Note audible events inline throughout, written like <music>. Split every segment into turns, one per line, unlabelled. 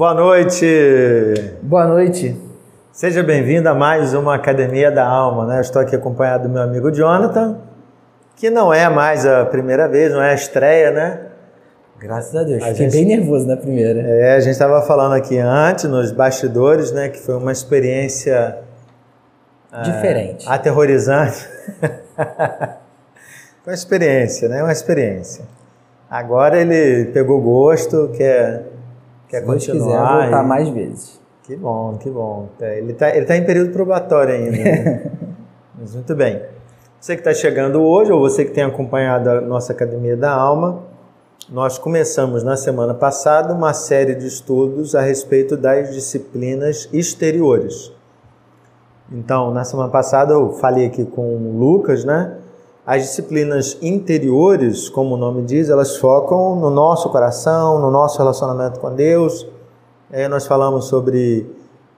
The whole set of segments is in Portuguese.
Boa noite!
Boa noite!
Seja bem-vindo a mais uma Academia da Alma, né? estou aqui acompanhado do meu amigo Jonathan, que não é mais a primeira vez, não é a estreia, né?
Graças a Deus. A Fiquei gente... bem nervoso na primeira.
É, a gente estava falando aqui antes, nos bastidores, né? Que foi uma experiência...
Ah, Diferente.
É, aterrorizante. <laughs> foi uma experiência, né? Uma experiência. Agora ele pegou gosto, quer, quer Se continuar. Se quiser
voltar e... mais vezes.
Que bom, que bom. É, ele está ele tá em período probatório ainda. Né? <laughs> Mas muito bem. Você que está chegando hoje, ou você que tem acompanhado a nossa Academia da Alma, nós começamos na semana passada uma série de estudos a respeito das disciplinas exteriores. Então, na semana passada eu falei aqui com o Lucas, né? As disciplinas interiores, como o nome diz, elas focam no nosso coração, no nosso relacionamento com Deus. Aí nós falamos sobre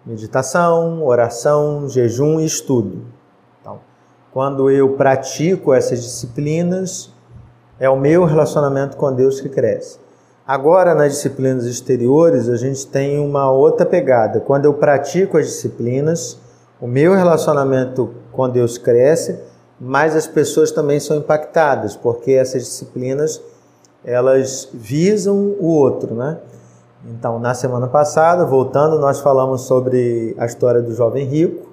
meditação, oração, jejum e estudo. Então, quando eu pratico essas disciplinas, é o meu relacionamento com Deus que cresce. Agora, nas disciplinas exteriores, a gente tem uma outra pegada. Quando eu pratico as disciplinas, o meu relacionamento com Deus cresce mas as pessoas também são impactadas, porque essas disciplinas elas visam o outro, né? Então, na semana passada, voltando, nós falamos sobre a história do jovem rico.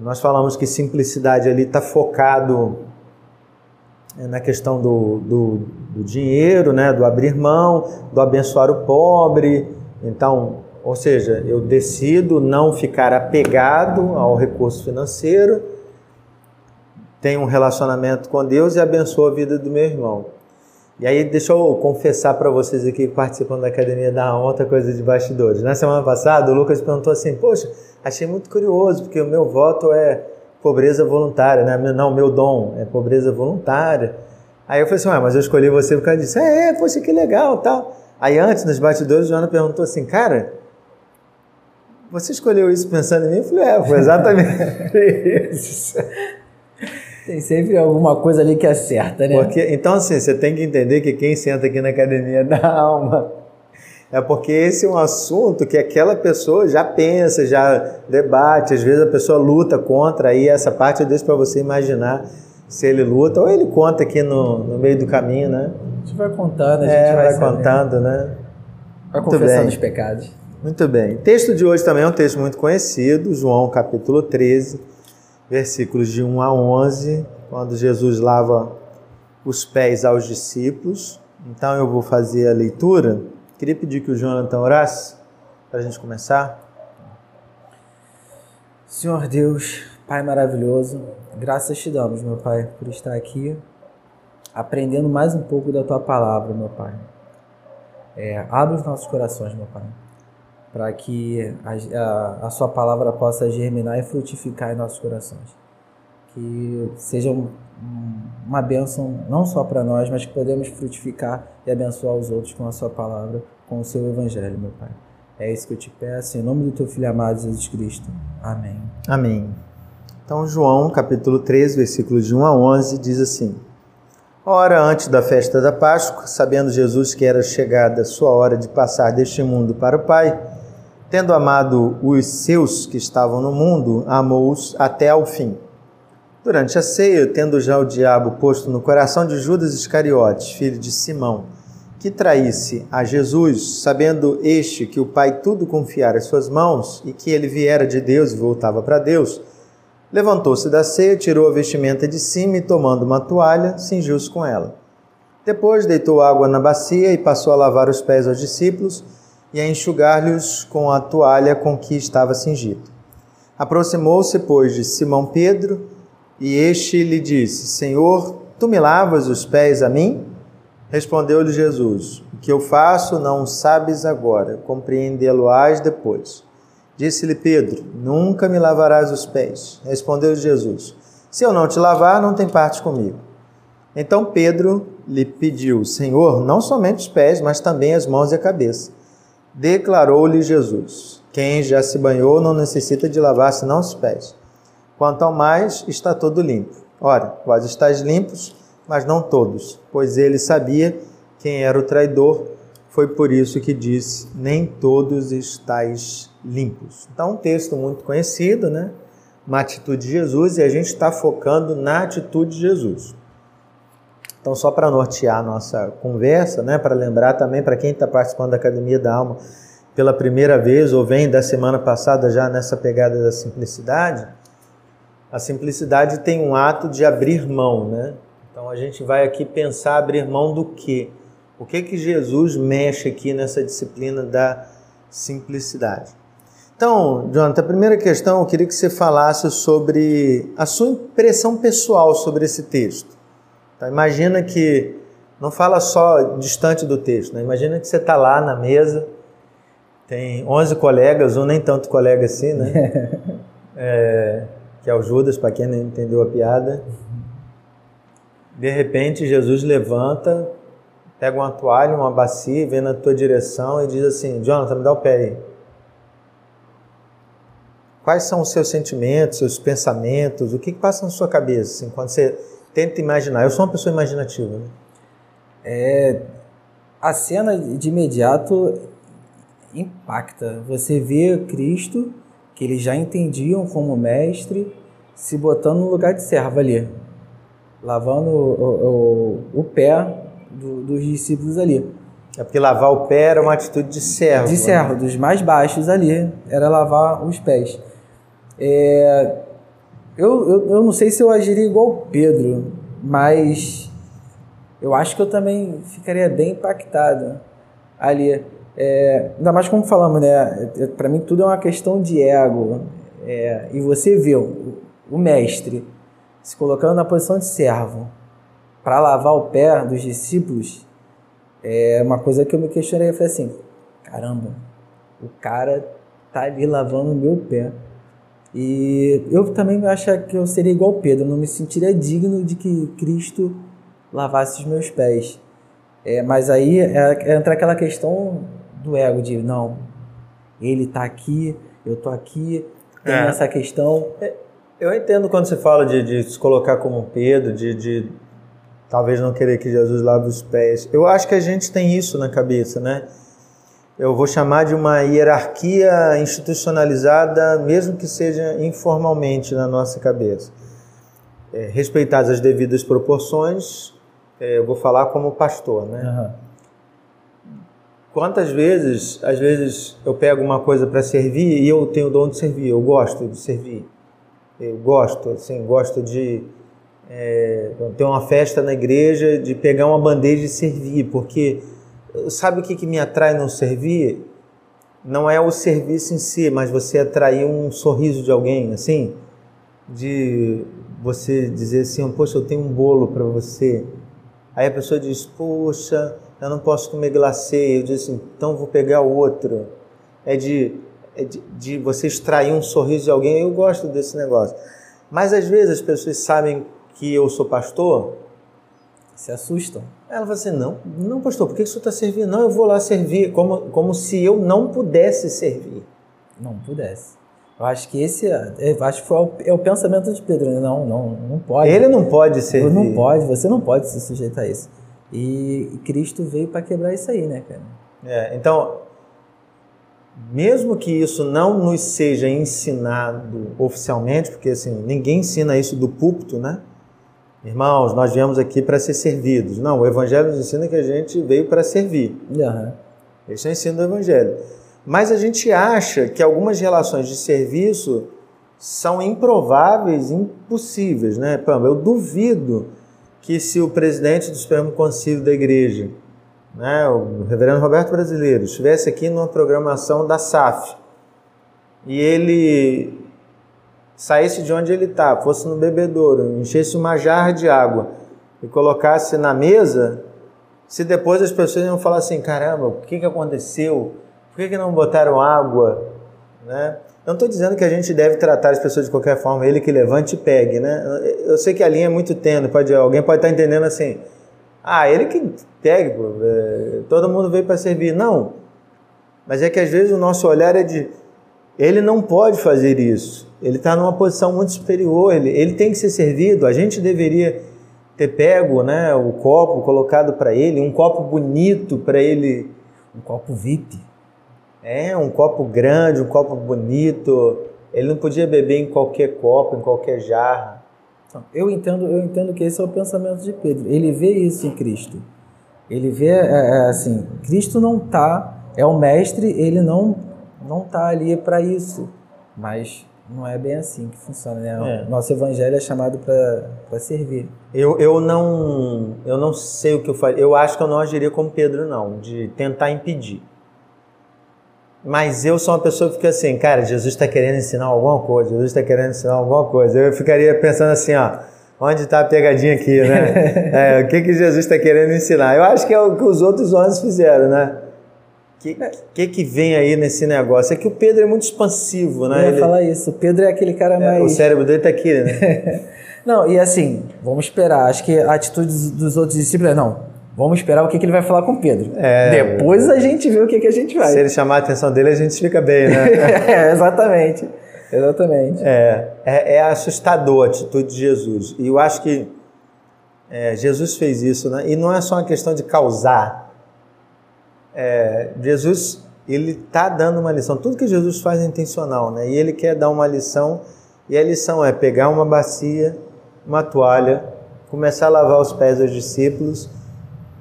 Nós falamos que simplicidade ali está focado é, na questão do, do, do, dinheiro, né? do abrir mão, do abençoar o pobre. Então, ou seja, eu decido não ficar apegado ao recurso financeiro tenho um relacionamento com Deus e abençoo a vida do meu irmão. E aí, deixa eu confessar para vocês aqui que participam da Academia da Outra Coisa de Bastidores. Na semana passada, o Lucas perguntou assim: Poxa, achei muito curioso, porque o meu voto é pobreza voluntária, né? Não, meu dom é pobreza voluntária. Aí eu falei assim: ah, mas eu escolhi você por causa disso. É, é, poxa, que legal tal. Aí antes, nos bastidores, o Joana perguntou assim: Cara, você escolheu isso pensando em mim? Eu falei: É, foi exatamente <laughs> isso.
Tem sempre alguma coisa ali que acerta, né?
Porque, então, assim, você tem que entender que quem senta aqui na academia <laughs> da alma é porque esse é um assunto que aquela pessoa já pensa, já debate, às vezes a pessoa luta contra, aí essa parte eu deixo para você imaginar se ele luta ou ele conta aqui no, no meio do caminho, né?
A gente vai contando, a gente
é,
vai,
vai contando, né?
Vai confessando os pecados.
Muito bem. O texto de hoje também é um texto muito conhecido, João capítulo 13 versículos de 1 a 11, quando Jesus lava os pés aos discípulos. Então eu vou fazer a leitura. Queria pedir que o Jonathan orasse para a gente começar.
Senhor Deus, Pai maravilhoso, graças te damos, meu Pai, por estar aqui aprendendo mais um pouco da tua palavra, meu Pai. É, abre os nossos corações, meu Pai para que a, a, a, sua palavra possa germinar e frutificar em nossos corações. Que seja um, uma bênção não só para nós, mas que podemos frutificar e abençoar os outros com a sua palavra, com o seu evangelho, meu Pai. É isso que eu te peço, em nome do teu filho amado Jesus Cristo. Amém.
Amém. Então, João, capítulo 13, versículos de 1 a 11, diz assim: Ora, antes da festa da Páscoa, sabendo Jesus que era chegada a sua hora de passar deste mundo para o Pai, Tendo amado os seus que estavam no mundo, amou-os até ao fim. Durante a ceia, tendo já o diabo posto no coração de Judas Iscariotes, filho de Simão, que traísse a Jesus, sabendo este que o Pai tudo confiara em suas mãos e que ele viera de Deus e voltava para Deus, levantou-se da ceia, tirou a vestimenta de cima e, tomando uma toalha, cingiu-se com ela. Depois deitou água na bacia e passou a lavar os pés aos discípulos e a enxugar-lhes com a toalha com que estava cingido. Aproximou-se, pois, de Simão Pedro, e este lhe disse: Senhor, tu me lavas os pés a mim? Respondeu-lhe Jesus: O que eu faço não sabes agora, compreendê-lo-ás depois. Disse-lhe Pedro: Nunca me lavarás os pés. Respondeu Jesus: Se eu não te lavar, não tem parte comigo. Então Pedro lhe pediu: Senhor, não somente os pés, mas também as mãos e a cabeça. Declarou-lhe Jesus: Quem já se banhou não necessita de lavar senão os pés. Quanto ao mais, está todo limpo. Ora, vós estáis limpos, mas não todos, pois ele sabia quem era o traidor. foi por isso que disse: Nem todos estáis limpos. Então, um texto muito conhecido, né? Uma atitude de Jesus e a gente está focando na atitude de Jesus. Então, só para nortear a nossa conversa, né? Para lembrar também para quem está participando da Academia da Alma pela primeira vez ou vem da semana passada já nessa pegada da simplicidade, a simplicidade tem um ato de abrir mão, né? Então a gente vai aqui pensar abrir mão do quê? O que que Jesus mexe aqui nessa disciplina da simplicidade? Então, Jonathan, a primeira questão eu queria que você falasse sobre a sua impressão pessoal sobre esse texto. Então, imagina que não fala só distante do texto, né? imagina que você está lá na mesa tem 11 colegas, ou nem tanto colega assim, né? <laughs> é, que é o Judas, para quem não entendeu a piada. De repente, Jesus levanta, pega uma toalha, uma bacia, vem na tua direção e diz assim: Jonathan, me dá o pé aí. Quais são os seus sentimentos, seus pensamentos? O que, que passa na sua cabeça assim, quando você tenta imaginar? Eu sou uma pessoa imaginativa. Né?
É, a cena de imediato impacta. Você vê Cristo, que eles já entendiam como mestre, se botando no lugar de servo ali, lavando o, o, o pé do, dos discípulos ali.
É porque lavar o pé era uma atitude de servo.
De servo, né? dos mais baixos ali, era lavar os pés. É, eu, eu, eu não sei se eu agiria igual Pedro, mas eu acho que eu também ficaria bem impactado ali. É, ainda mais como falamos, né? É, Para mim tudo é uma questão de ego. É, e você vê o, o, mestre se colocando na posição de servo para lavar o pé dos discípulos, é uma coisa que eu me questionei. Eu falei assim: caramba, o cara tá ali lavando o meu pé. E eu também acho que eu seria igual Pedro, não me sentiria digno de que Cristo lavasse os meus pés. É, mas aí é, entra aquela questão do ego de não, ele está aqui, eu estou aqui, tem é. essa questão.
É, eu entendo quando você fala de, de se colocar como Pedro, de, de talvez não querer que Jesus lave os pés. Eu acho que a gente tem isso na cabeça, né? Eu vou chamar de uma hierarquia institucionalizada, mesmo que seja informalmente na nossa cabeça. É, respeitadas as devidas proporções, é, eu vou falar como pastor, né? Uhum Quantas vezes, às vezes, eu pego uma coisa para servir e eu tenho o dom de servir, eu gosto de servir. Eu gosto, assim, gosto de é, ter uma festa na igreja, de pegar uma bandeja e servir, porque sabe o que, que me atrai no servir? Não é o serviço em si, mas você atrair um sorriso de alguém, assim, de você dizer assim, poxa, eu tenho um bolo para você. Aí a pessoa diz, poxa, eu não posso comer glacê. Eu disse, então vou pegar outro. É de, é de, de você extrair um sorriso de alguém. Eu gosto desse negócio. Mas às vezes as pessoas sabem que eu sou pastor.
Se assustam.
Ela fala assim: não, não, pastor, por que o senhor está servindo? Não, eu vou lá servir, como, como se eu não pudesse servir.
Não pudesse. Eu acho que esse eu acho que foi o, é o pensamento de Pedro. Né? Não, não, não pode.
Ele não pode servir.
Não pode, você não pode se sujeitar a isso. E Cristo veio para quebrar isso aí, né, cara?
É, então, mesmo que isso não nos seja ensinado oficialmente, porque assim, ninguém ensina isso do púlpito, né? Irmãos, nós viemos aqui para ser servidos. Não, o Evangelho nos ensina que a gente veio para servir.
Uhum.
Esse é o ensino do Evangelho. Mas a gente acha que algumas relações de serviço são improváveis, impossíveis, né? Eu duvido que se o presidente do Supremo Conselho da Igreja, né, o reverendo Roberto Brasileiro, estivesse aqui numa programação da SAF e ele saísse de onde ele está, fosse no bebedouro, enchesse uma jarra de água e colocasse na mesa, se depois as pessoas iam falar assim, caramba, o que, que aconteceu? Por que, que não botaram água? Né? Não estou dizendo que a gente deve tratar as pessoas de qualquer forma, ele que levante e pegue, né? Eu sei que a linha é muito tênue, pode, alguém pode estar entendendo assim, ah, ele que pegue, pô, é, todo mundo veio para servir. Não, mas é que às vezes o nosso olhar é de, ele não pode fazer isso, ele está numa posição muito superior, ele, ele tem que ser servido, a gente deveria ter pego né, o copo colocado para ele, um copo bonito para ele
Um copo VIP.
É, um copo grande, um copo bonito. Ele não podia beber em qualquer copo, em qualquer jarra.
Então, eu entendo, eu entendo que esse é o pensamento de Pedro. Ele vê isso em Cristo. Ele vê é, é, assim, Cristo não tá, é o mestre, ele não não tá ali para isso. Mas não é bem assim que funciona, né? É. Nosso evangelho é chamado para servir.
Eu, eu não eu não sei o que eu faria. Eu acho que eu não agiria como Pedro não, de tentar impedir. Mas eu sou uma pessoa que fica assim, cara, Jesus está querendo ensinar alguma coisa, Jesus está querendo ensinar alguma coisa. Eu ficaria pensando assim, ó, onde está a pegadinha aqui, né? <laughs> é, o que, que Jesus está querendo ensinar? Eu acho que é o que os outros homens fizeram, né? O que, que, que vem aí nesse negócio? É que o Pedro é muito expansivo, né?
Eu ia Ele... falar isso. O Pedro é aquele cara mais. É,
o cérebro dele tá aqui, né? <laughs>
não, e assim, vamos esperar. Acho que a atitude dos outros discípulos é: não, Vamos esperar o que, que ele vai falar com Pedro. É, Depois a gente vê o que, que a gente vai.
Se ele chamar a atenção dele, a gente fica bem, né? <laughs>
é, exatamente. Exatamente.
É, é, é, assustador a atitude de Jesus. E eu acho que é, Jesus fez isso, né? E não é só uma questão de causar. É, Jesus, ele está dando uma lição. Tudo que Jesus faz é intencional, né? E ele quer dar uma lição. E a lição é pegar uma bacia, uma toalha, começar a lavar os pés dos discípulos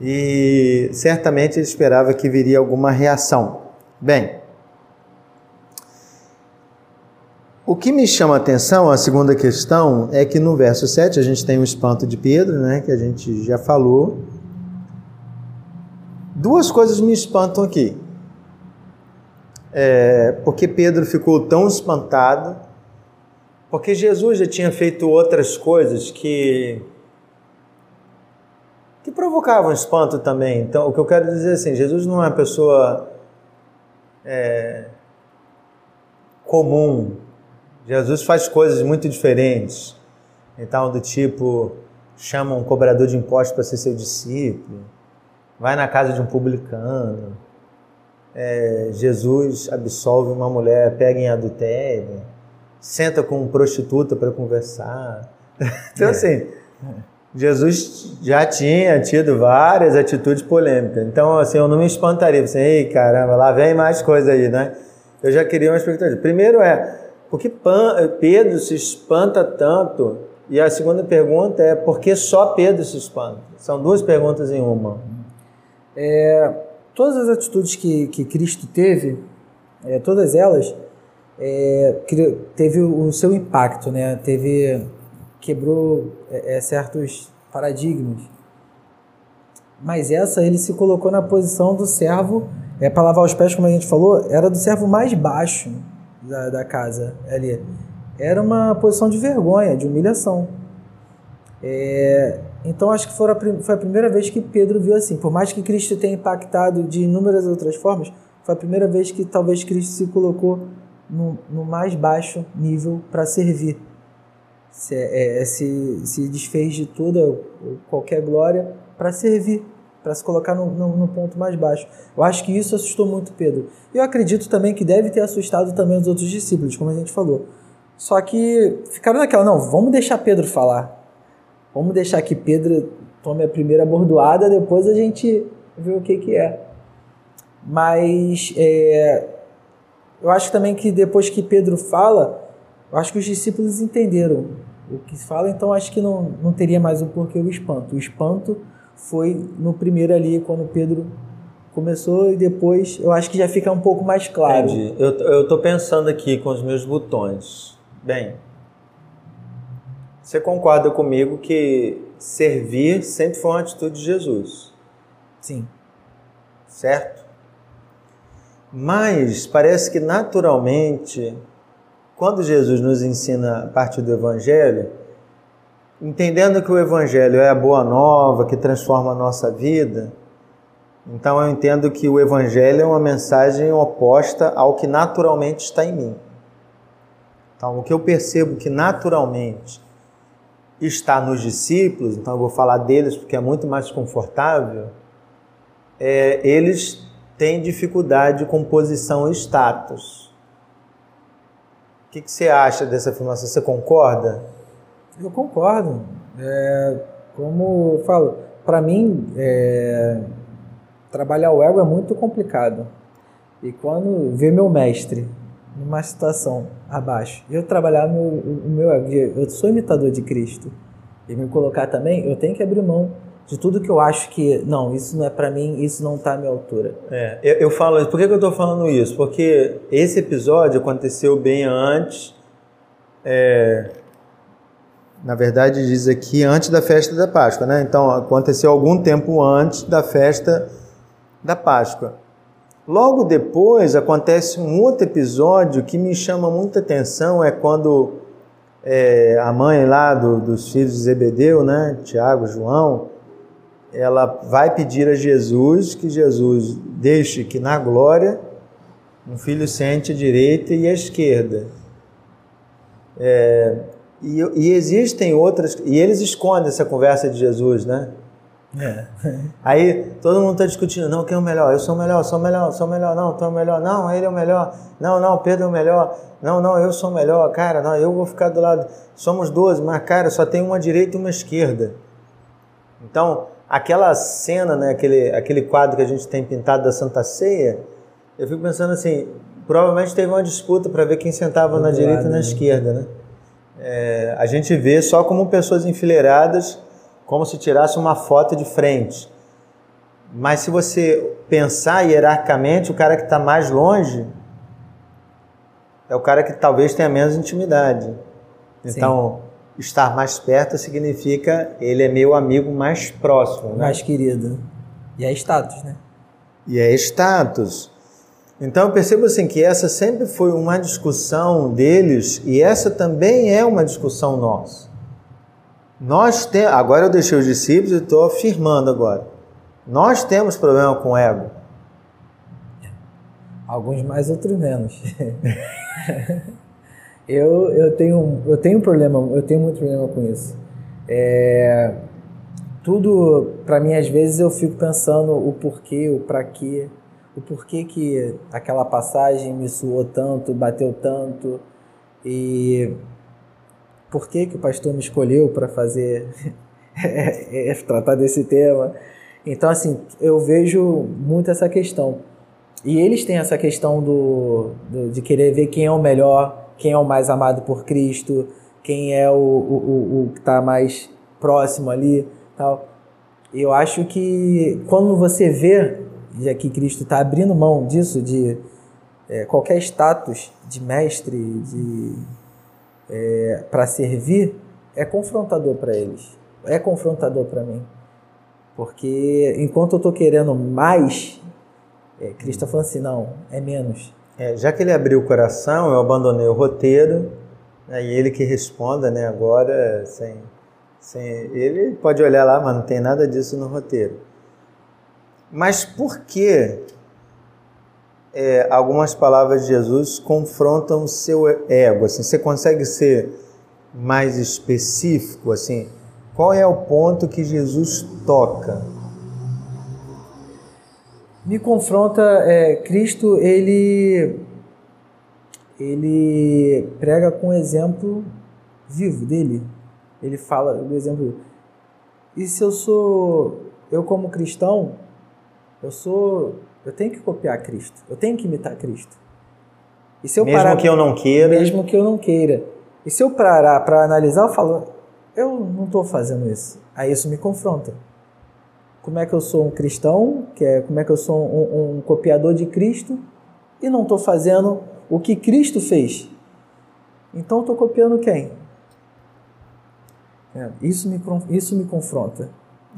e certamente ele esperava que viria alguma reação. Bem, o que me chama a atenção, a segunda questão, é que no verso 7 a gente tem o espanto de Pedro, né, que a gente já falou. Duas coisas me espantam aqui. É, porque Pedro ficou tão espantado, porque Jesus já tinha feito outras coisas que que provocavam espanto também. Então, o que eu quero dizer é assim, Jesus não é uma pessoa é, comum. Jesus faz coisas muito diferentes. Então, do tipo, chama um cobrador de impostos para ser seu discípulo, vai na casa de um publicano. É, Jesus absolve uma mulher, pega em adultério, senta com uma prostituta para conversar. <laughs> então, é. assim, Jesus já tinha tido várias atitudes polêmicas. Então, assim, eu não me espantaria. Assim, ei, caramba, lá vem mais coisa aí, né? Eu já queria uma expectativa. Primeiro é, por que Pedro se espanta tanto? E a segunda pergunta é, por que só Pedro se espanta? São duas perguntas em uma.
É, todas as atitudes que, que Cristo teve, é, todas elas, é, teve o seu impacto, né? Teve quebrou é, é, certos paradigmas. Mas essa ele se colocou na posição do servo, é para lavar os pés, como a gente falou, era do servo mais baixo da, da casa ali. Era uma posição de vergonha, de humilhação. É, então acho que foi a, primeira vez que Pedro viu assim. Por mais que Cristo tenha impactado de inúmeras outras formas, foi a primeira vez que talvez Cristo se colocou no, no mais baixo nível para servir se, é, é, se, se desfez de toda qualquer glória para servir, para se colocar no, no, no, ponto mais baixo. Eu acho que isso assustou muito Pedro. Eu acredito também que deve ter assustado também os outros discípulos, como a gente falou. Só que ficaram naquela, não, vamos deixar Pedro falar. Vamos deixar que Pedro tome a primeira bordoada, depois a gente vê o que, que é. Mas é, eu acho também que depois que Pedro fala, eu acho que os discípulos entenderam o que fala, então acho que não, não teria mais o porquê o espanto. O espanto foi no primeiro ali, quando Pedro começou, e depois eu acho que já fica um pouco mais claro.
Entendi. Eu estou pensando aqui com os meus botões. Bem, você concorda comigo que servir sempre foi uma atitude de Jesus?
Sim.
Certo? Mas parece que naturalmente quando Jesus nos ensina a partir do Evangelho, entendendo que o Evangelho é a boa nova que transforma a nossa vida, então eu entendo que o Evangelho é uma mensagem oposta ao que naturalmente está em mim. Então, o que eu percebo que naturalmente está nos discípulos, então eu vou falar deles porque é muito mais confortável, é, eles têm dificuldade com posição e status. O que, que, você acha dessa afirmação? Você concorda?
Eu concordo. É, como eu falo, para mim, é, trabalhar o ego é muito complicado. E quando vê meu mestre numa situação abaixo, eu trabalhar meu, o meu eu sou imitador de Cristo, e me colocar também, eu tenho que abrir mão de tudo que eu acho que, não, isso não é para mim, isso não tá à minha altura.
É, eu, eu falo, por que, que eu tô falando isso? Porque esse episódio aconteceu bem antes, é, na verdade diz aqui antes da festa da Páscoa, né? Então aconteceu algum tempo antes da festa da Páscoa. Logo depois acontece um outro episódio que me chama muita atenção, é quando é, a mãe lá do, dos filhos de Zebedeu, né, Tiago, João, ela vai pedir a Jesus que Jesus deixe que na glória um filho sente a direita e a esquerda. É, e, e, existem outras, e eles escondem essa conversa de Jesus, né? É. Aí todo mundo está discutindo, não, quem é o melhor? Eu sou o melhor, sou o melhor, sou o melhor, não, tu é o melhor, não, ele é o melhor, não, não, Pedro é o melhor, não, não, eu sou o melhor, cara, não, eu vou ficar do lado, somos 12, mas cara, só tem uma direita e uma esquerda. Então, aquela cena, né, aquele, aquele quadro que a gente tem pintado da Santa Ceia, eu fico pensando assim, provavelmente teve uma disputa para ver quem sentava na direita e na né? esquerda, né? É, a gente vê só como pessoas enfileiradas, como se tirasse uma foto de frente. Mas se você pensar hierarquicamente, o cara que está mais longe é o cara que talvez tenha menos intimidade. Então, Sim estar mais perto significa ele é meu amigo mais próximo. Né?
Mais querido. E é status, né?
E é status. Então eu percebo assim que essa sempre foi uma discussão deles e essa também é uma discussão nossa. Nós temos, agora eu deixei os discípulos e estou afirmando agora. Nós temos problema com o ego.
Alguns mais, outros menos. <laughs> Eu, eu, tenho, eu tenho problema, eu tenho muito problema com isso. É, tudo, para mim, às vezes eu fico pensando o porquê, o para quê, o porquê que aquela passagem me suou tanto, bateu tanto e por que, que o pastor me escolheu para fazer, <laughs> é, tratar desse tema. Então, assim, eu vejo muito essa questão. E eles têm essa questão do, do de querer ver quem é o melhor, quem é o mais amado por Cristo, quem é o, o, o, o que está mais próximo ali, tal. Eu acho que quando você vê, já que Cristo está abrindo mão disso, de é, qualquer status de mestre, de é, para servir, é confrontador para eles, é confrontador para mim, porque enquanto eu estou querendo mais, é, Cristo está falando assim, não, é menos.
É, já que ele abriu o coração, eu abandonei o roteiro, né, e ele que responda, né, agora, sem, sem. Ele pode olhar lá, mas não tem nada disso no roteiro. Mas por que é, algumas palavras de Jesus confrontam o seu ego? Assim, você consegue ser mais específico? Assim, qual é o ponto que Jesus toca?
me confronta é, Cristo ele ele prega com o exemplo vivo dele ele fala do exemplo e se eu sou eu como cristão eu sou eu tenho que copiar Cristo eu tenho que imitar Cristo
e se eu mesmo parar, que eu não queira
mesmo que eu não queira e se eu parar para analisar eu falo eu não estou fazendo isso aí isso me confronta como é que eu sou um cristão, que é como é que eu sou um, um copiador de Cristo e não estou fazendo o que Cristo fez. Então estou copiando quem? É, isso, me, isso me confronta.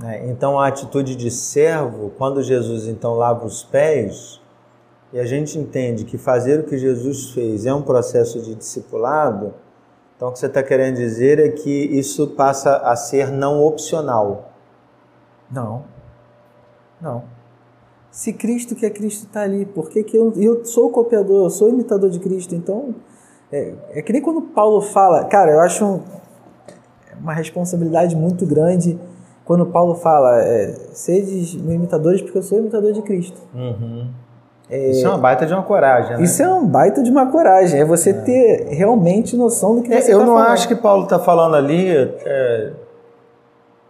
É, então a atitude de servo, quando Jesus então lava os pés, e a gente entende que fazer o que Jesus fez é um processo de discipulado, então o que você está querendo dizer é que isso passa a ser não opcional.
Não. Não. Se Cristo que é Cristo está ali, por que, que eu, eu sou copiador, eu sou imitador de Cristo? Então, é, é que nem quando Paulo fala, cara, eu acho um, uma responsabilidade muito grande quando Paulo fala, é, sedes imitadores porque eu sou imitador de Cristo.
Uhum. É, isso é uma baita de uma coragem, né?
Isso é uma baita de uma coragem. É você é. ter realmente noção do que é, você
Eu
tá
não
falando.
acho que Paulo está falando ali. É,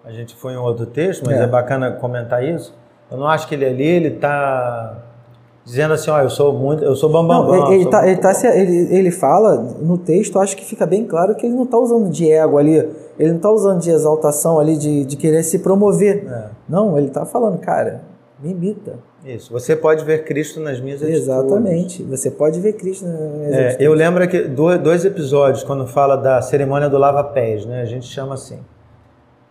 a gente foi em outro texto, mas é. é bacana comentar isso. Eu não acho que ele ali ele está dizendo assim, ó, eu sou muito, eu sou bambambam.
Não, ele, ele,
sou
tá, ele, tá ele, ele fala no texto, acho que fica bem claro que ele não está usando de ego ali, ele não está usando de exaltação ali, de, de querer se promover.
É.
Não, ele está falando, cara, me imita.
Isso. Você pode ver Cristo nas minhas atitudes.
Exatamente. Você pode ver Cristo nas minhas
É,
atitudes.
eu lembro que do- dois episódios quando fala da cerimônia do lava-pés, né? A gente chama assim.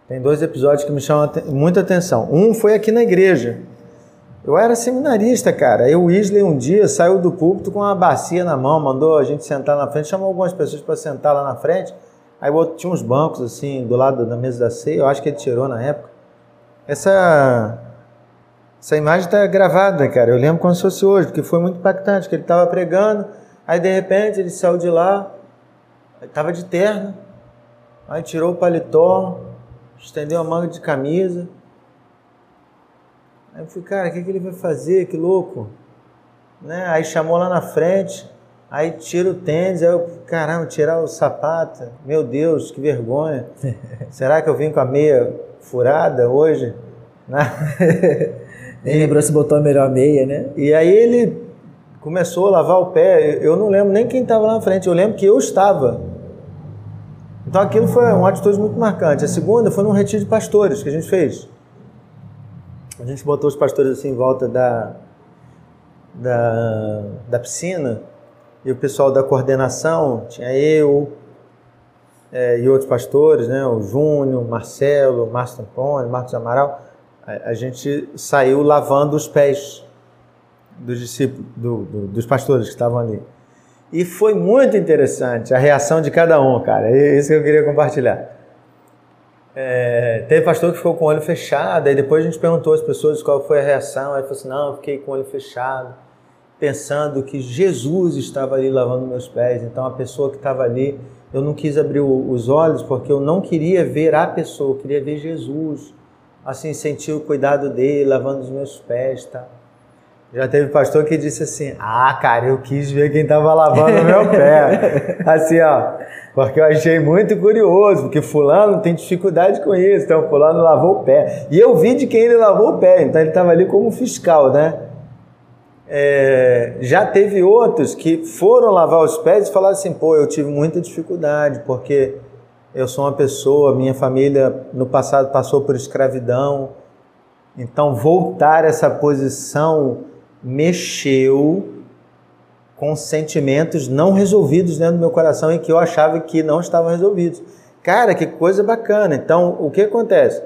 Tem dois episódios que me chamam muita atenção. Um foi aqui na igreja. Eu era seminarista, cara. Aí o Weasley um dia saiu do púlpito com uma bacia na mão, mandou a gente sentar na frente, chamou algumas pessoas para sentar lá na frente. Aí botou- tinha uns bancos assim do lado da mesa da ceia. Eu acho que ele tirou na época. Essa essa imagem está gravada, cara. Eu lembro como se fosse hoje, porque foi muito impactante. Que ele estava pregando, aí de repente ele saiu de lá, estava de terno, aí tirou o paletó, estendeu a manga de camisa. Aí eu falei, cara, o que, que ele vai fazer? Que louco. Né? Aí chamou lá na frente, aí tira o tênis, aí eu, caramba, tirar o sapato. Meu Deus, que vergonha. <laughs> Será que eu vim com a meia furada hoje? <laughs> Né?
Ele lembrou se botou a melhor meia, né?
E aí ele começou a lavar o pé. Eu não lembro nem quem estava lá na frente, eu lembro que eu estava. Então aquilo foi uma atitude muito marcante. A segunda foi num retiro de pastores que a gente fez. A gente botou os pastores assim em volta da, da, da piscina e o pessoal da coordenação, tinha eu é, e outros pastores, né? o Júnior, Marcelo, Márcio Tampone, Marcos Amaral. A, a gente saiu lavando os pés dos discípulos, do, do, dos pastores que estavam ali. E foi muito interessante a reação de cada um, cara. É isso que eu queria compartilhar. É, teve pastor que ficou com o olho fechado, aí depois a gente perguntou às pessoas qual foi a reação, aí falou assim, não, eu fiquei com o olho fechado, pensando que Jesus estava ali lavando meus pés, então a pessoa que estava ali, eu não quis abrir os olhos porque eu não queria ver a pessoa, eu queria ver Jesus, assim, sentir o cuidado dele, lavando os meus pés, tá? Já teve pastor que disse assim: Ah, cara, eu quis ver quem estava lavando o meu pé. <laughs> Assim, ó, porque eu achei muito curioso, porque Fulano tem dificuldade com isso, então Fulano lavou o pé. E eu vi de quem ele lavou o pé, então ele estava ali como fiscal, né? É, já teve outros que foram lavar os pés e falaram assim: pô, eu tive muita dificuldade, porque eu sou uma pessoa, minha família no passado passou por escravidão, então voltar a essa posição mexeu com sentimentos não resolvidos dentro do meu coração e que eu achava que não estavam resolvidos. Cara, que coisa bacana. Então, o que acontece?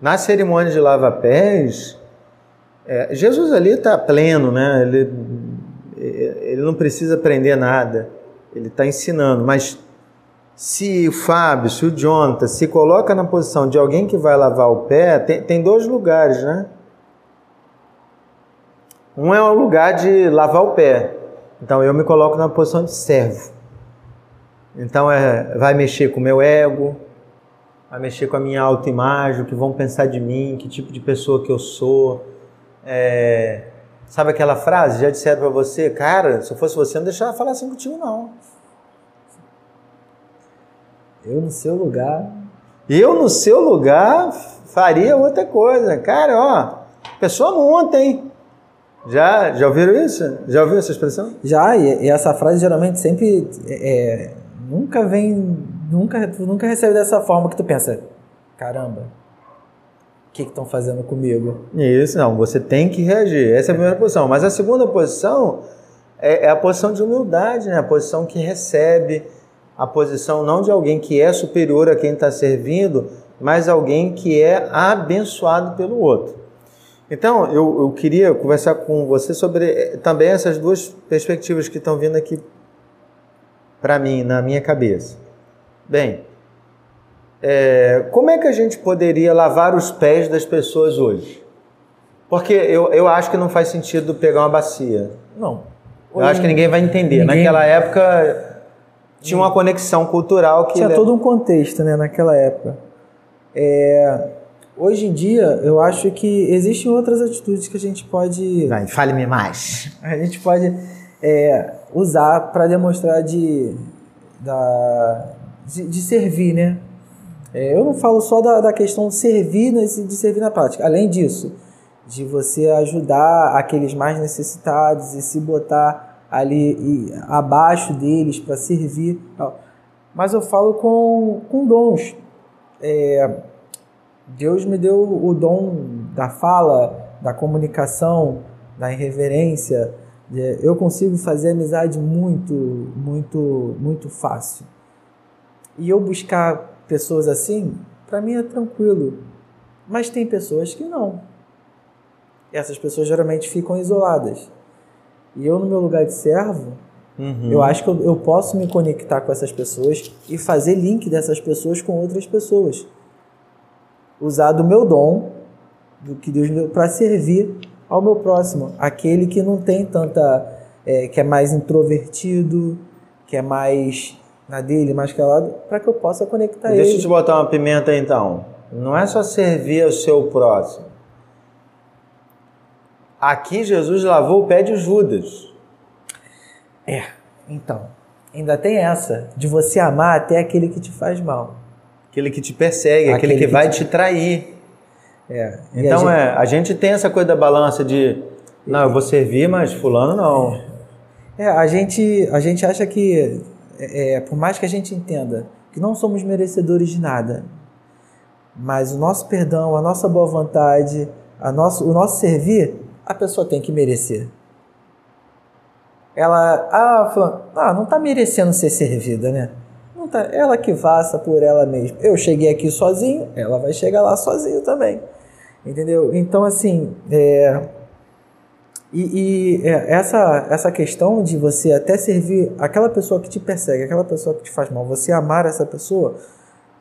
Na cerimônia de lava-pés, é, Jesus ali está pleno, né? Ele, ele não precisa aprender nada. Ele está ensinando. Mas se o Fábio, se o Jonathan se coloca na posição de alguém que vai lavar o pé, tem, tem dois lugares, né? Um é o lugar de lavar o pé. Então eu me coloco na posição de servo. Então é, vai mexer com o meu ego, vai mexer com a minha autoimagem, o que vão pensar de mim, que tipo de pessoa que eu sou. É, sabe aquela frase? Já disseram pra você, cara, se eu fosse você, não deixava falar assim contigo, não.
Eu no seu lugar.
Eu, no seu lugar, faria outra coisa. Cara, ó, pessoa monta, hein? Já, já ouviram isso? Já ouviu essa expressão?
Já, e, e essa frase geralmente sempre é, nunca vem, nunca, tu nunca recebe dessa forma que tu pensa, caramba, o que estão fazendo comigo?
Isso, não, você tem que reagir. Essa é a primeira posição. Mas a segunda posição é, é a posição de humildade, né? A posição que recebe, a posição não de alguém que é superior a quem está servindo, mas alguém que é abençoado pelo outro. Então, eu, eu queria conversar com você sobre eh, também essas duas perspectivas que estão vindo aqui para mim, na minha cabeça. Bem, é, como é que a gente poderia lavar os pés das pessoas hoje? Porque eu, eu acho que não faz sentido pegar uma bacia.
Não.
Eu acho que ninguém vai entender.
Ninguém-
Naquela época tinha uma conexão cultural que.
Tinha todo um contexto, né, naquela época. É, hoje em dia, eu acho que existem outras atitudes que a gente pode
Vai, fale-me mais.
a gente pode é, usar para demonstrar de, da, de, de servir, né? É, eu não falo só da, da questão de servir, né, de servir na prática. Além disso, de você ajudar aqueles mais necessitados e se botar ali abaixo deles para servir. Mas eu falo com, com dons. É, Deus me deu o dom da fala, da comunicação, da irreverência. Eu consigo fazer amizade muito, muito, muito fácil. E eu buscar pessoas assim, para mim é tranquilo. Mas tem pessoas que não. Essas pessoas geralmente ficam isoladas. E eu, no meu lugar de servo, uhum. eu acho que eu, eu posso me conectar com essas pessoas e fazer link dessas pessoas com outras pessoas. Usar do meu dom, do que Deus me deu, para servir ao meu próximo. Aquele que não tem tanta. É, que é mais introvertido, que é mais na dele, mais calado, para que eu possa conectar
Deixa
ele.
Deixa eu te botar uma pimenta então. Não é só servir ao seu próximo. Aqui Jesus lavou o pé de Judas.
É, então. Ainda tem essa de você amar até aquele que te faz mal.
Aquele que te persegue, aquele, aquele que, que, vai te... te trair.
É.
Então a gente... é, a gente tem essa coisa da balança de não, eu vou servir, mas fulano não.
É, a gente, a gente acha que é, é, por mais que a gente entenda que não somos merecedores de nada, mas o nosso perdão, a nossa boa vontade, a nosso, o nosso servir, a pessoa tem que merecer. Ela, ah, ah não está merecendo ser servida, né? Tá, ela que faça por ela mesma. Eu cheguei aqui sozinho, ela vai chegar lá sozinho também. Entendeu? Então, assim, é, e, e é, essa, essa questão de você até servir aquela pessoa que te persegue, aquela pessoa que te faz mal, você amar essa pessoa,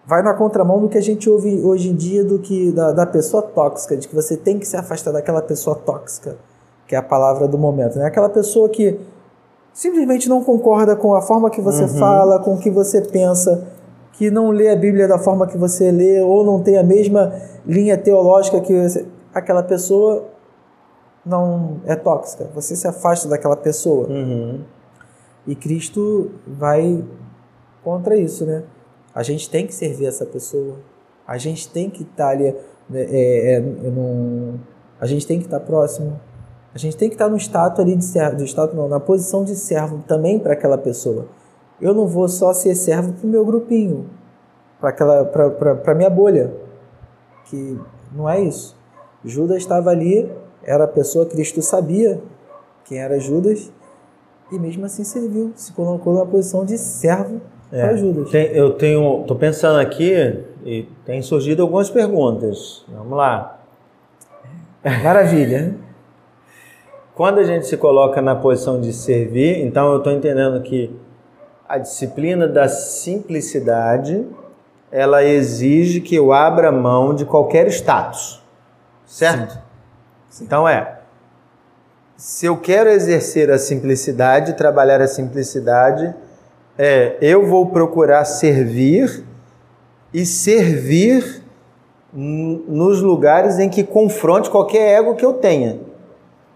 vai na contramão do que a gente ouve hoje em dia do que da, da pessoa tóxica, de que você tem que se afastar daquela pessoa tóxica, que é a palavra do momento, né? Aquela pessoa que simplesmente não concorda com a forma que você uhum. fala, com o que você pensa, que não lê a Bíblia da forma que você lê ou não tem a mesma linha teológica que você... aquela pessoa não é tóxica. Você se afasta daquela pessoa.
Uhum.
E Cristo vai contra isso, né? A gente tem que servir essa pessoa. A gente tem que estar ali. Né, é, é, no, a gente tem que estar próximo. A gente tem que estar no status ali de servo, status não, na posição de servo também para aquela pessoa. Eu não vou só ser servo para o meu grupinho, para aquela, para minha bolha, que não é isso. Judas estava ali era a pessoa, Cristo sabia quem era Judas e mesmo assim serviu, se colocou numa posição de servo é, para Judas.
Tem, eu tenho, estou pensando aqui e tem surgido algumas perguntas. Vamos lá.
Maravilha.
Quando a gente se coloca na posição de servir, então eu estou entendendo que a disciplina da simplicidade ela exige que eu abra mão de qualquer status, certo? Sim. Então é, se eu quero exercer a simplicidade, trabalhar a simplicidade, é, eu vou procurar servir e servir nos lugares em que confronte qualquer ego que eu tenha.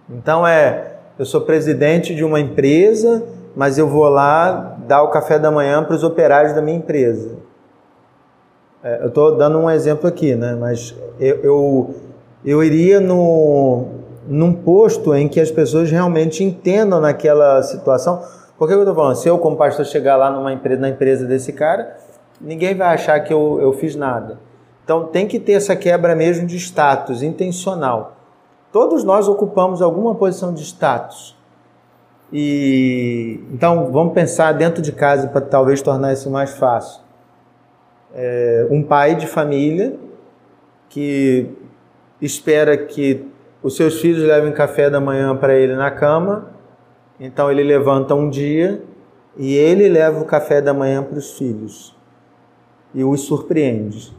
Então é, eu sou presidente de uma empresa, mas eu vou lá dar o café da manhã para os operários da minha empresa. É, eu estou dando um exemplo aqui, né? Mas eu, eu eu iria no, num posto em que as pessoas realmente entendam naquela situação. Por que eu estou falando? Se eu, como pastor, chegar lá numa empresa, na empresa desse cara, ninguém vai achar que eu, eu fiz nada. Então tem que ter essa quebra mesmo de status, intencional. Todos nós ocupamos alguma posição de status. E então vamos pensar dentro de casa para talvez tornar isso mais fácil. É, um pai de família que espera que os seus filhos levem café da manhã para ele na cama, então ele levanta um dia e ele leva o café da manhã para os filhos e os surpreende.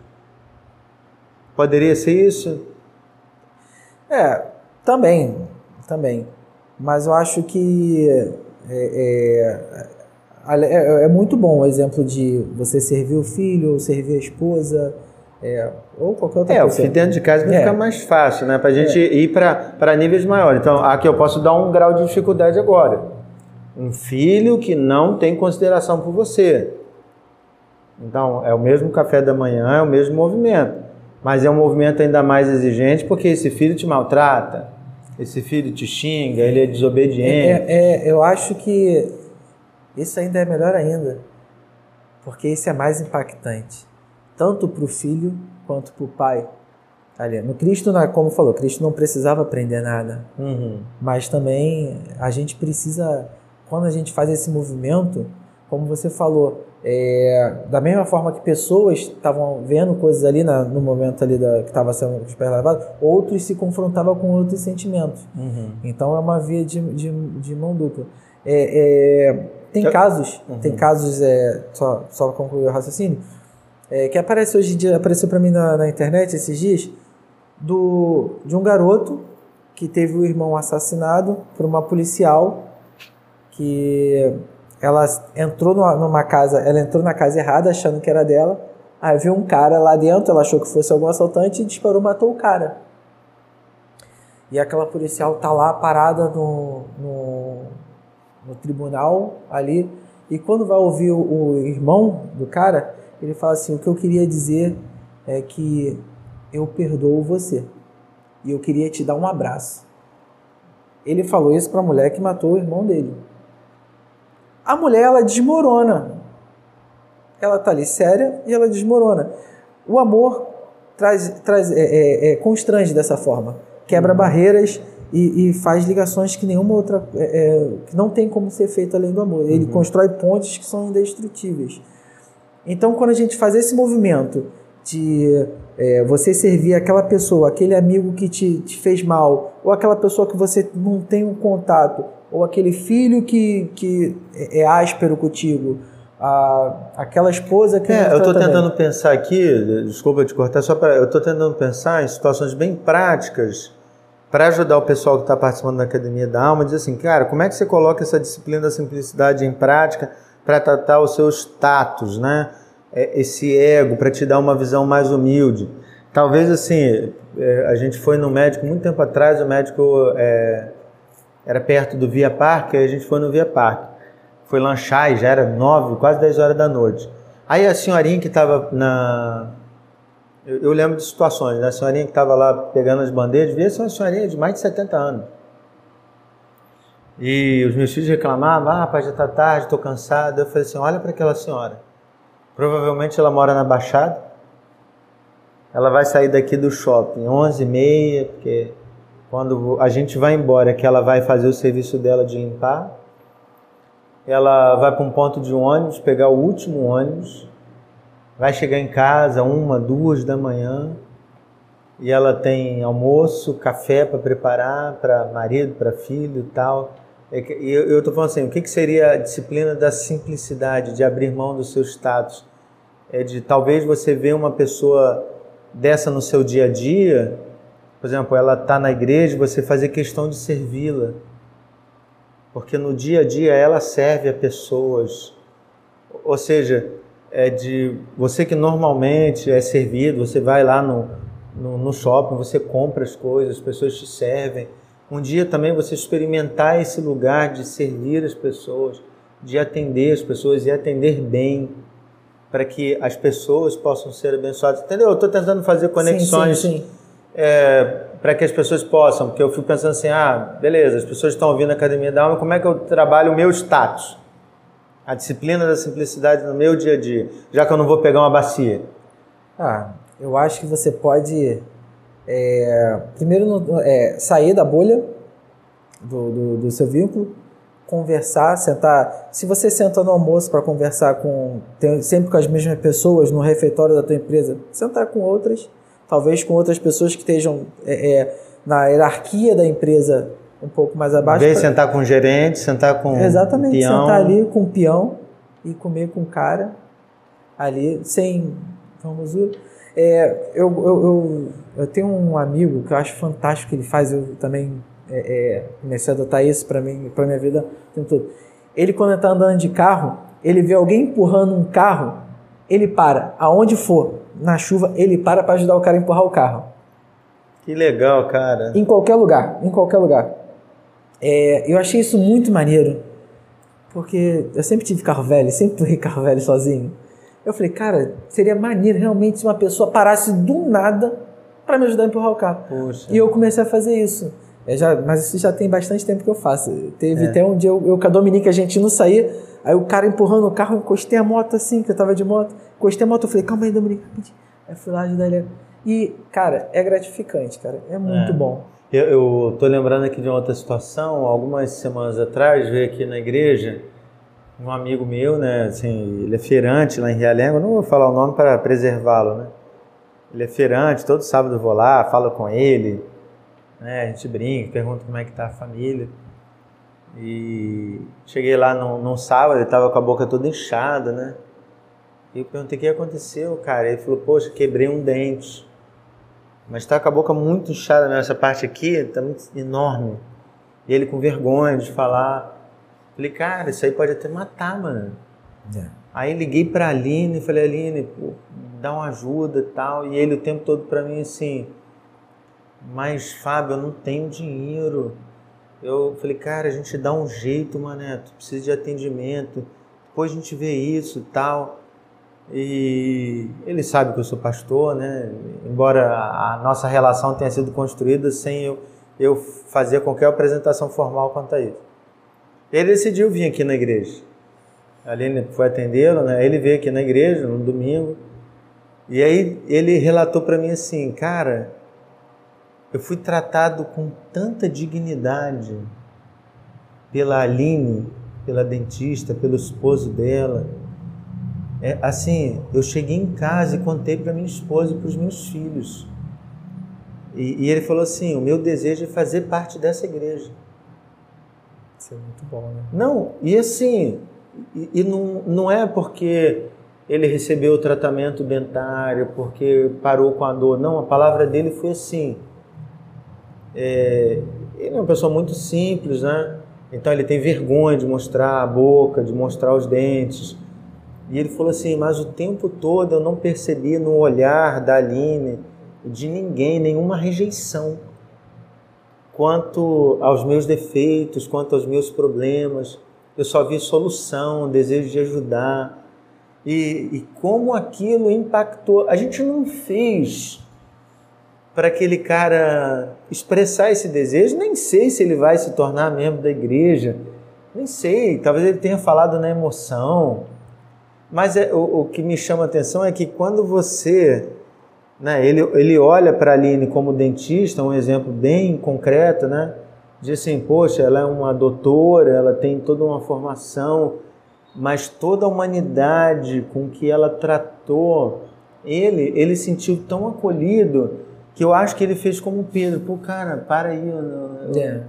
Poderia ser isso?
É, também, também. Mas eu acho que é, é, é, é muito bom o exemplo de você servir o filho, servir a esposa, é, ou qualquer outra
é,
coisa.
É, o dentro de casa vai é. ficar mais fácil, né? Para a gente é. ir para níveis maiores. Então, aqui eu posso dar um grau de dificuldade agora. Um filho que não tem consideração por você. Então, é o mesmo café da manhã, é o mesmo movimento. Mas é um movimento ainda mais exigente porque esse filho te maltrata, esse filho te xinga, ele é desobediente.
É, é, eu acho que isso ainda é melhor ainda, porque isso é mais impactante, tanto para o filho quanto para o pai. Ali, no Cristo, como falou, Cristo não precisava aprender nada,
Uhum.
mas também a gente precisa, quando a gente faz esse movimento, como você falou, é, da mesma forma que pessoas estavam vendo coisas ali na, no momento ali da, que estava sendo levado, outros se confrontavam com outros sentimentos.
Uhum.
Então é uma via de, de, de mão dupla. É, é, tem
Eu-
casos,
Uhum.
tem casos, é, só, só para concluir o raciocínio, é, que aparece hoje em dia, apareceu para mim na, na internet esses dias, do, de um garoto que teve o irmão assassinado por uma policial que ela entrou numa, numa casa, ela entrou na casa errada achando que era dela, aí viu um cara lá dentro, ela achou que fosse algum assaltante e disparou, matou o cara. E aquela policial tá lá parada no, no, no tribunal ali. E quando vai ouvir o, o irmão do cara, ele fala assim: O que eu queria dizer é que eu perdoo você. E eu queria te dar um abraço. Ele falou isso pra mulher que matou o irmão dele. A mulher, ela desmorona. Ela tá ali séria e ela desmorona. O amor traz, traz é, é, é, constrange dessa forma. Quebra barreiras e, e faz ligações que nenhuma outra. é, é, que não tem como ser feito além do amor. Ele constrói pontes que são indestrutíveis. Então, quando a gente faz esse movimento de é, você servir aquela pessoa, aquele amigo que te, te fez mal, ou aquela pessoa que você não tem um contato, ou aquele filho que, que é áspero contigo, a, aquela esposa que.
É, eu estou
bem.
tentando pensar aqui, desculpa te cortar, só para. Eu estou tentando pensar em situações bem práticas para ajudar o pessoal que está participando da Academia da Alma, dizer assim, cara, como é que você coloca essa disciplina da simplicidade em prática para tratar o seu status, né? É, Esse ego, para te dar uma visão mais humilde. Talvez assim, é, a gente foi no médico muito tempo atrás, o médico é, era perto do Via Parque, aí a gente foi no Via Parque. Foi lanchar e já era nove, quase 10 horas da noite. Aí a senhorinha que estava na. Eu, eu lembro de situações, né? A senhorinha que estava lá pegando as bandejas, devia ser uma senhorinha de mais de 70 anos. E os meus filhos reclamavam: ah, pai, já está tarde, estou cansado. Eu falei assim: olha para aquela senhora. Provavelmente ela mora na Baixada. Ela vai sair daqui do shopping 11h30, porque quando a gente vai embora, que ela vai fazer o serviço dela de limpar. Ela vai para um ponto de ônibus, pegar o último ônibus, vai chegar em casa uma, duas da manhã e ela tem almoço, café para preparar para marido, para filho e tal. É E eu eu estou falando assim, o que, que seria a disciplina da simplicidade, de abrir mão do seu status? É de talvez você ver uma pessoa dessa no seu dia a dia, por exemplo, ela está na igreja, você fazer questão de servi-la. Porque no dia a dia ela serve a pessoas. Ou seja, é de você que normalmente é servido, você vai lá no, no, no shopping, você compra as coisas, as pessoas te servem. Um dia também você experimentar esse lugar de servir as pessoas, de atender as pessoas e atender bem, para que as pessoas possam ser abençoadas. Entendeu? Eu estou tentando fazer conexões
Sim, sim, sim.
É, para que as pessoas possam, porque eu fico pensando assim, ah, beleza, as pessoas estão ouvindo a Academia da Alma, como é que eu trabalho o meu status? A disciplina da simplicidade no meu dia a dia, já que eu não vou pegar uma bacia.
Ah, eu acho que você pode é, primeiro no- é, sair da bolha do, do, do seu vínculo, conversar, sentar. Se você senta no almoço para conversar com tem- sempre com as mesmas pessoas no refeitório da tua empresa, sentar com outras, talvez com outras pessoas que estejam é, é, na hierarquia da empresa um pouco mais abaixo.
de
pra-
sentar com o gerente, sentar com
Exatamente,
peão.
sentar ali com o peão e comer com o cara ali, sem famosura. É, eu, eu, eu, eu tenho um amigo que eu acho fantástico que ele faz, eu também é, é, comecei a adotar isso para mim, para minha vida o tempo todo. Ele, quando está andando de carro, ele vê alguém empurrando um carro, ele para, aonde for, na chuva, ele para para ajudar o cara a empurrar o carro.
Que legal, cara.
Em qualquer lugar, em qualquer lugar. É, eu achei isso muito maneiro, porque eu sempre tive carro velho, sempre empurrei <laughs> carro velho sozinho. Eu falei, cara, seria maneiro realmente se uma pessoa parasse do nada para me ajudar a empurrar o carro.
Poxa.
E eu comecei a fazer isso. É já, mas isso já tem bastante tempo que eu faço. Teve
É.
até um dia eu, eu com a Dominique, a gente não saía, aí o cara empurrando o carro, eu encostei a moto assim, que eu tava de moto, encostei a moto, eu falei, calma aí, Dominique, rapidinho. Aí fui lá ajudar ele. E, cara, é gratificante, cara. É muito
É.
bom.
Eu, eu tô lembrando aqui de uma outra situação. Algumas semanas atrás veio aqui na igreja um amigo meu, né? Assim, ele é feirante lá em Realengo. Não vou falar o nome para preservá-lo, né? Ele é feirante. Todo sábado eu vou lá, falo com ele, né? A gente brinca, pergunta como é que tá a família. E cheguei lá num, num sábado, ele tava com a boca toda inchada, né? E eu perguntei o que aconteceu, cara. Ele falou: Poxa, quebrei um dente. Mas tá com a boca muito inchada nessa parte aqui, tá muito enorme. E ele com vergonha de falar. Falei, cara, isso aí pode até matar, mano. Aí liguei pra Aline e falei, Aline, pô, dá uma ajuda e tal. E ele o tempo todo pra mim assim, mas Fábio, eu não tenho dinheiro. Eu falei, cara, a gente dá um jeito, mané, tu precisa de atendimento. Depois a gente vê isso tal. E ele sabe que eu sou pastor, né? Embora a nossa relação tenha sido construída sem eu, eu fazer qualquer apresentação formal quanto a isso. Ele decidiu vir aqui na igreja. A Aline foi atendê-lo, né? Ele veio aqui na igreja no domingo. E aí ele relatou para mim assim, cara, eu fui tratado com tanta dignidade pela Aline, pela dentista, pelo esposo dela. É, assim, eu cheguei em casa e contei para minha esposa e para os meus filhos. E, e ele falou assim: o meu desejo é fazer parte dessa igreja.
Isso é muito bom, né?
Não, e assim, e, e não, não é porque ele recebeu o tratamento dentário, porque parou com a dor. Não, a palavra dele foi assim. É, ele é uma pessoa muito simples, né? Então ele tem vergonha de mostrar a boca, de mostrar os dentes. E ele falou assim: Mas o tempo todo eu não percebi no olhar da Aline, de ninguém, nenhuma rejeição quanto aos meus defeitos, quanto aos meus problemas. Eu só vi solução, desejo de ajudar. E, e como aquilo impactou. A gente não fez para aquele cara expressar esse desejo, nem sei se ele vai se tornar membro da igreja, nem sei, talvez ele tenha falado na emoção. Mas é, o, o que me chama a atenção é que quando você né, ele, ele olha para a Aline como dentista, um exemplo bem concreto, né? Diz assim, poxa, ela é uma doutora, ela tem toda uma formação, mas toda a humanidade com que ela tratou ele, ele sentiu tão acolhido que eu acho que ele fez como Pedro, pô, cara, para aí, eu, não- eu,
É.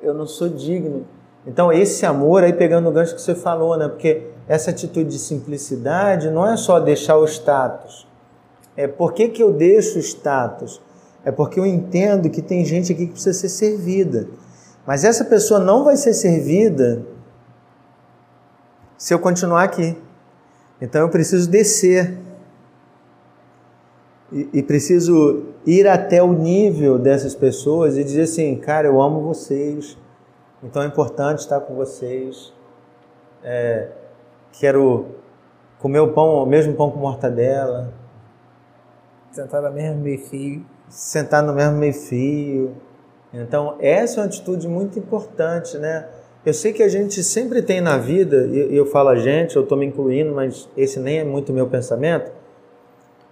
eu não sou digno. Então, esse amor, aí pegando o gancho que você falou, né? Porque essa atitude de simplicidade não é só deixar o status. É por que, que eu deixo o status? É porque eu entendo que tem gente aqui que precisa ser servida. Mas essa pessoa não vai ser servida se eu continuar aqui. Então eu preciso descer. E, e preciso ir até o nível dessas pessoas e dizer assim, cara, eu amo vocês. Então é importante estar com vocês. É, quero comer o pão, o mesmo pão com mortadela
Sentar na mesma meio fio.
sentar no mesmo meio fio. Então, essa é uma atitude muito importante, né? Eu sei que a gente sempre tem na vida, e e eu falo a gente, eu estou me incluindo, mas esse nem é muito meu pensamento,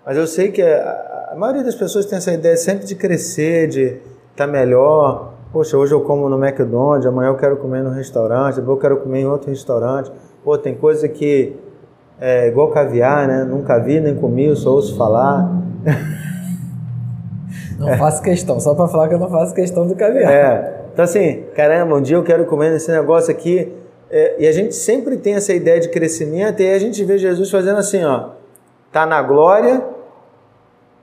mas eu sei que a, a maioria das pessoas tem essa ideia sempre de crescer, de estar melhor. Poxa, hoje eu como no McDonald's, amanhã eu quero comer no restaurante, depois eu quero comer em outro restaurante. Pô, tem coisa que é igual caviar, né? Nunca vi nem comi, eu só ouço falar. <laughs>
Não faço questão, só pra falar que eu não faço questão do caviar.
É. Então, assim, caramba, um dia eu quero comer nesse negócio aqui. É, e a gente sempre tem essa ideia de crescimento, e aí a gente vê Jesus fazendo assim, ó. Tá na glória,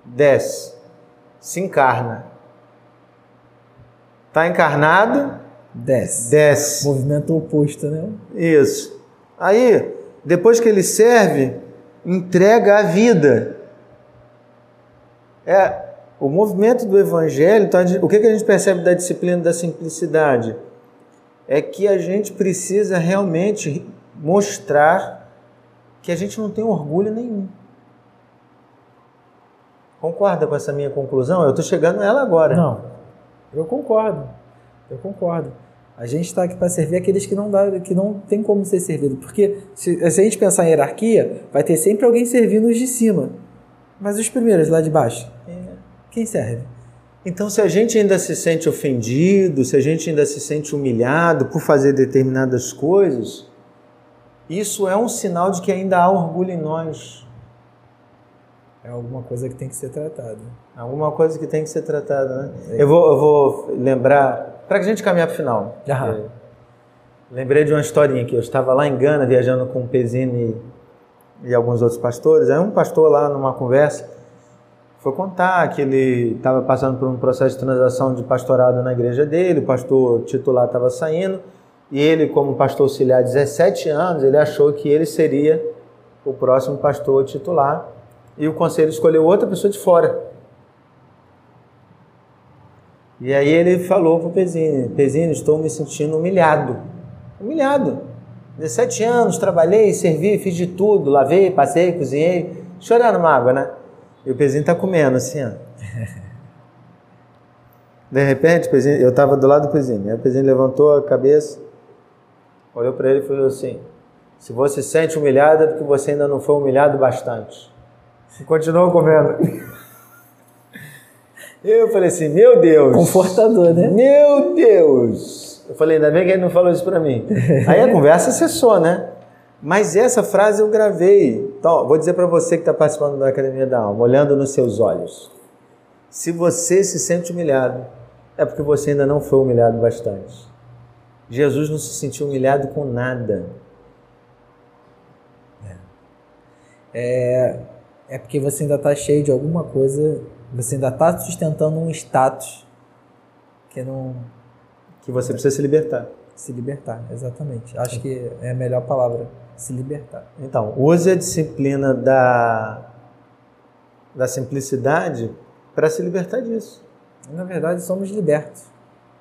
desce, se encarna. Tá encarnado,
Desce.
desce.
Movimento oposto, né?
Isso. Aí, depois que ele serve, entrega a vida. É o movimento do evangelho. Então, gente- o que que a gente percebe da disciplina da simplicidade? É que a gente precisa realmente mostrar que a gente não tem orgulho nenhum. Concorda com essa minha conclusão? Eu estou chegando nela agora.
Não, eu concordo. Eu concordo. A gente está aqui para servir aqueles que não dá, que não tem como ser servido. Porque se, se, a gente pensar em hierarquia, vai ter sempre alguém servindo os de cima. Mas os primeiros lá de baixo, é. quem serve?
Então, se a gente ainda se sente ofendido, se a gente ainda se sente humilhado por fazer determinadas coisas, isso é um sinal de que ainda há orgulho em nós.
É alguma coisa que tem que ser tratada.
Alguma coisa que tem que ser tratada, né? É. Eu, vou, eu vou lembrar, para que a gente caminhar para o final.
Aham.
Lembrei de uma historinha aqui. Eu estava lá em Gana viajando com o Pezini e alguns outros pastores. Aí um pastor lá numa conversa foi contar que ele estava passando por um processo de transação de pastorado na igreja dele, o pastor titular estava saindo, e ele, como pastor auxiliar, 17 anos, ele achou que ele seria o próximo pastor titular, e o conselho escolheu outra pessoa de fora. E aí ele falou o Pezinho, Pezinho, estou me sentindo humilhado. Humilhado. 17 anos, trabalhei, servi, fiz de tudo, lavei, passei, cozinhei, chorando mágoa, né? E o pezinho tá comendo assim, ó. <laughs> De repente, pezinho, eu estava do lado do pezinho. Aí o pezinho levantou a cabeça, olhou para ele e falou assim: Se você se sente humilhado é porque você ainda não foi humilhado bastante. Continuou comendo. Eu falei assim: Meu Deus!
Confortador, né?
Meu Deus! Eu falei: Ainda bem que ele não falou isso para mim. Aí a conversa cessou, né? Mas essa frase eu gravei. Então, vou dizer para você que está participando da Academia da Alma, olhando nos seus olhos. Se você se sente humilhado, é porque você ainda não foi humilhado bastante. Jesus não se sentiu humilhado com nada.
É, é porque você ainda está cheio de alguma coisa, você ainda está sustentando um status que não.
Que você precisa se libertar.
Se libertar, exatamente. Acho que é a melhor palavra se libertar.
Então, use a disciplina da, da simplicidade para se libertar disso.
Na verdade, somos libertos.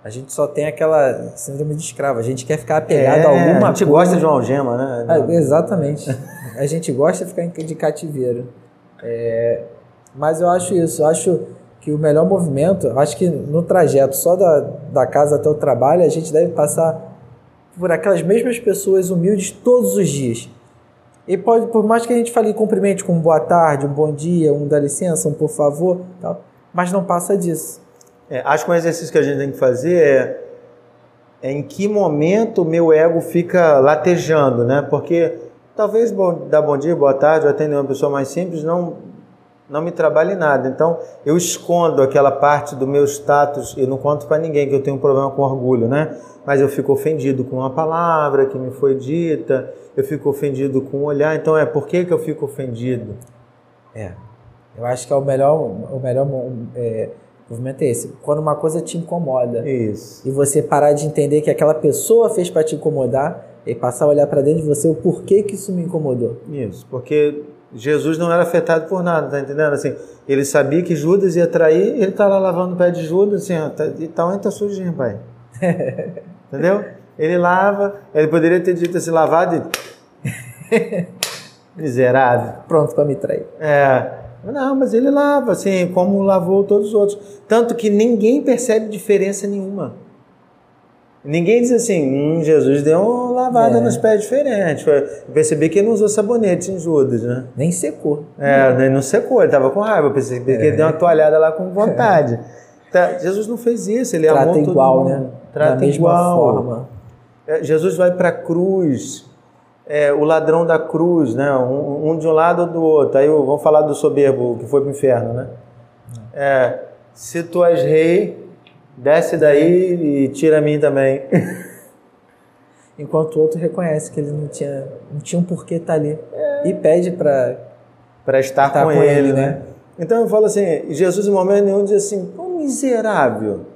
A gente só tem aquela síndrome de escravo. A gente quer ficar apegado é, a alguma coisa.
A gente gosta de uma algema, né?
Ah, exatamente. a gente gosta de ficar de cativeiro. É, mas eu acho isso. Eu acho que o melhor movimento, acho que no trajeto só da, da casa até o trabalho, a gente deve passar por aquelas mesmas pessoas humildes todos os dias. E pode, por mais que a gente fale cumprimente com boa tarde, um bom dia, um dá licença, um por favor, tal, mas não passa disso.
É, acho que um exercício que a gente tem que fazer é, é em que momento o meu ego fica latejando, né? Porque talvez dar bom dia, boa tarde, ou atender uma pessoa mais simples não não me trabalhe nada. Então, eu escondo aquela parte do meu status e não conto para ninguém que eu tenho um problema com orgulho, né? Mas eu fico ofendido com uma palavra que me foi dita, eu fico ofendido com um olhar. Então, é por que, que eu fico ofendido?
É. Eu acho que é o melhor, o melhor é, movimento é esse. Quando uma coisa te incomoda.
Isso.
E você parar de entender que aquela pessoa fez para te incomodar e passar a olhar para dentro de você o porquê que isso me incomodou.
Isso, porque Jesus não era afetado por nada, tá entendendo? Assim, ele sabia que Judas ia trair, ele tá lá lavando o pé de Judas, assim, ó, tá, e tá onde tá sujinho, pai. <laughs> Entendeu? Ele lava, ele poderia ter dito assim, lavado e... <laughs> Miserável.
Pronto para me trair.
É. Não, mas ele lava, assim, como lavou todos os outros. Tanto que ninguém percebe diferença nenhuma. Ninguém diz assim, hum, Jesus deu uma lavada é. nos pés diferente. Eu percebi que ele não usou sabonete em Judas, né?
Nem secou.
É, nem não secou, ele estava com raiva. Eu percebi é. que ele deu uma toalhada lá com vontade. <laughs> Tá, Jesus não fez isso, ele
Trata
amou
igual,
todo
mundo. né?
Trata
da mesma
igual.
forma.
É, Jesus vai para a cruz, é, o ladrão da cruz, né? Um, um, de um lado ou do outro. Aí vamos falar do soberbo que foi para o inferno, né? É, se tu és rei, desce daí e tira a mim também. <laughs>
Enquanto o outro reconhece que ele não tinha, não tinha um porquê estar ali. É. E pede para
estar, estar, com, com ele, ele, né? Então eu falo assim, Jesus em momento nenhum diz assim, ô miserável,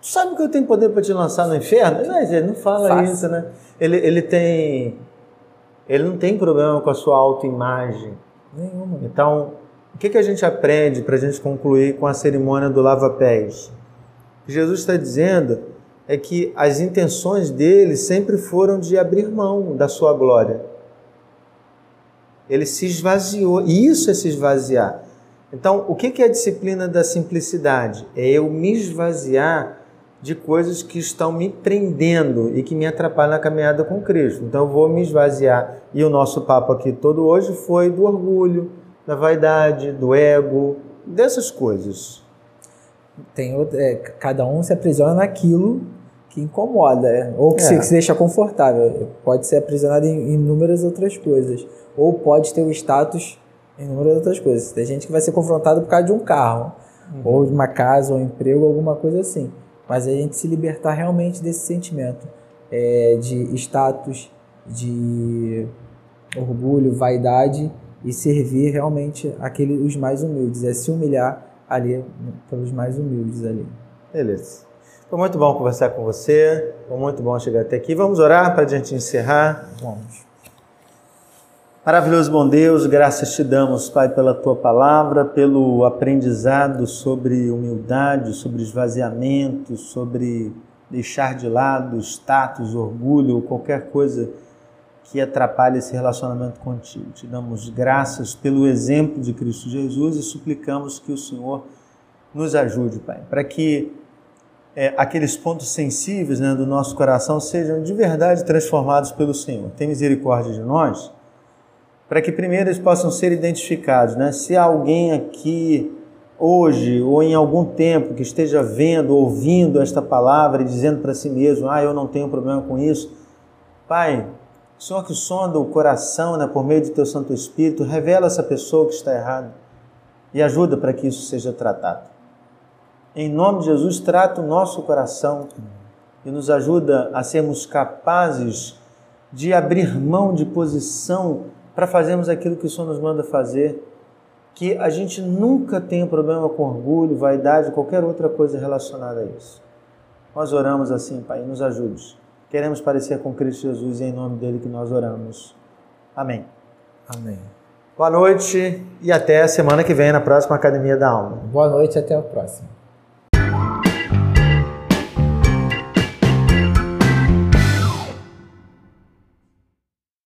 tu sabe que eu tenho poder para te lançar no inferno? Não, ele não fala Fácil. isso, né? Ele, ele tem, ele não tem problema com a sua autoimagem.
Nenhuma.
Então, o que, que a gente aprende para a gente concluir com a cerimônia do lava-pés? Jesus está dizendo é que as intenções dele sempre foram de abrir mão da sua glória. Ele se esvaziou. E isso é se esvaziar. Então, o que é a disciplina da simplicidade? É eu me esvaziar de coisas que estão me prendendo e que me atrapalham na caminhada com Cristo. Então, eu vou me esvaziar. E o nosso papo aqui todo hoje foi do orgulho, da vaidade, do ego, dessas coisas.
Tem é, cada um se aprisiona naquilo que incomoda, é, ou que, é. se, que, se, deixa confortável. Pode ser aprisionado em inúmeras outras coisas, ou pode ter o status em inúmeras outras coisas. Tem gente que vai ser confrontado por causa de um carro, uhum. ou de uma casa, ou um emprego, alguma coisa assim. Mas a gente se libertar realmente desse sentimento é, de status, de orgulho, vaidade e servir realmente aquele, os mais humildes, é se humilhar ali pelos mais humildes ali.
Beleza. Foi muito bom conversar com você, foi muito bom chegar até aqui. Vamos orar para a gente encerrar?
Vamos.
Maravilhoso bom Deus, graças te damos, Pai, pela tua palavra, pelo aprendizado sobre humildade, sobre esvaziamento, sobre deixar de lado status, orgulho ou qualquer coisa que atrapalhe esse relacionamento contigo. Te damos graças pelo exemplo de Cristo Jesus e suplicamos que o Senhor nos ajude, Pai, para que é, aqueles pontos sensíveis né, do nosso coração sejam de verdade transformados pelo Senhor. Tem misericórdia de nós, para que primeiro eles possam ser identificados. Né? Se alguém aqui hoje ou em algum tempo que esteja vendo, ouvindo esta palavra e dizendo para si mesmo: Ah, eu não tenho problema com isso. Pai, Senhor que sonda o coração né, por meio do teu Santo Espírito, revela essa pessoa que está errada e ajuda para que isso seja tratado. Em nome de Jesus, trata o nosso coração e nos ajuda a sermos capazes de abrir mão de posição para fazermos aquilo que o Senhor nos manda fazer. Que a gente nunca tenha problema com orgulho, vaidade, qualquer outra coisa relacionada a isso. Nós oramos assim, Pai, nos ajude. Queremos parecer com Cristo Jesus e é em nome dele que nós oramos. Amém.
Amém.
Boa noite e até a semana que vem na próxima Academia da Alma.
Boa noite e até a próxima.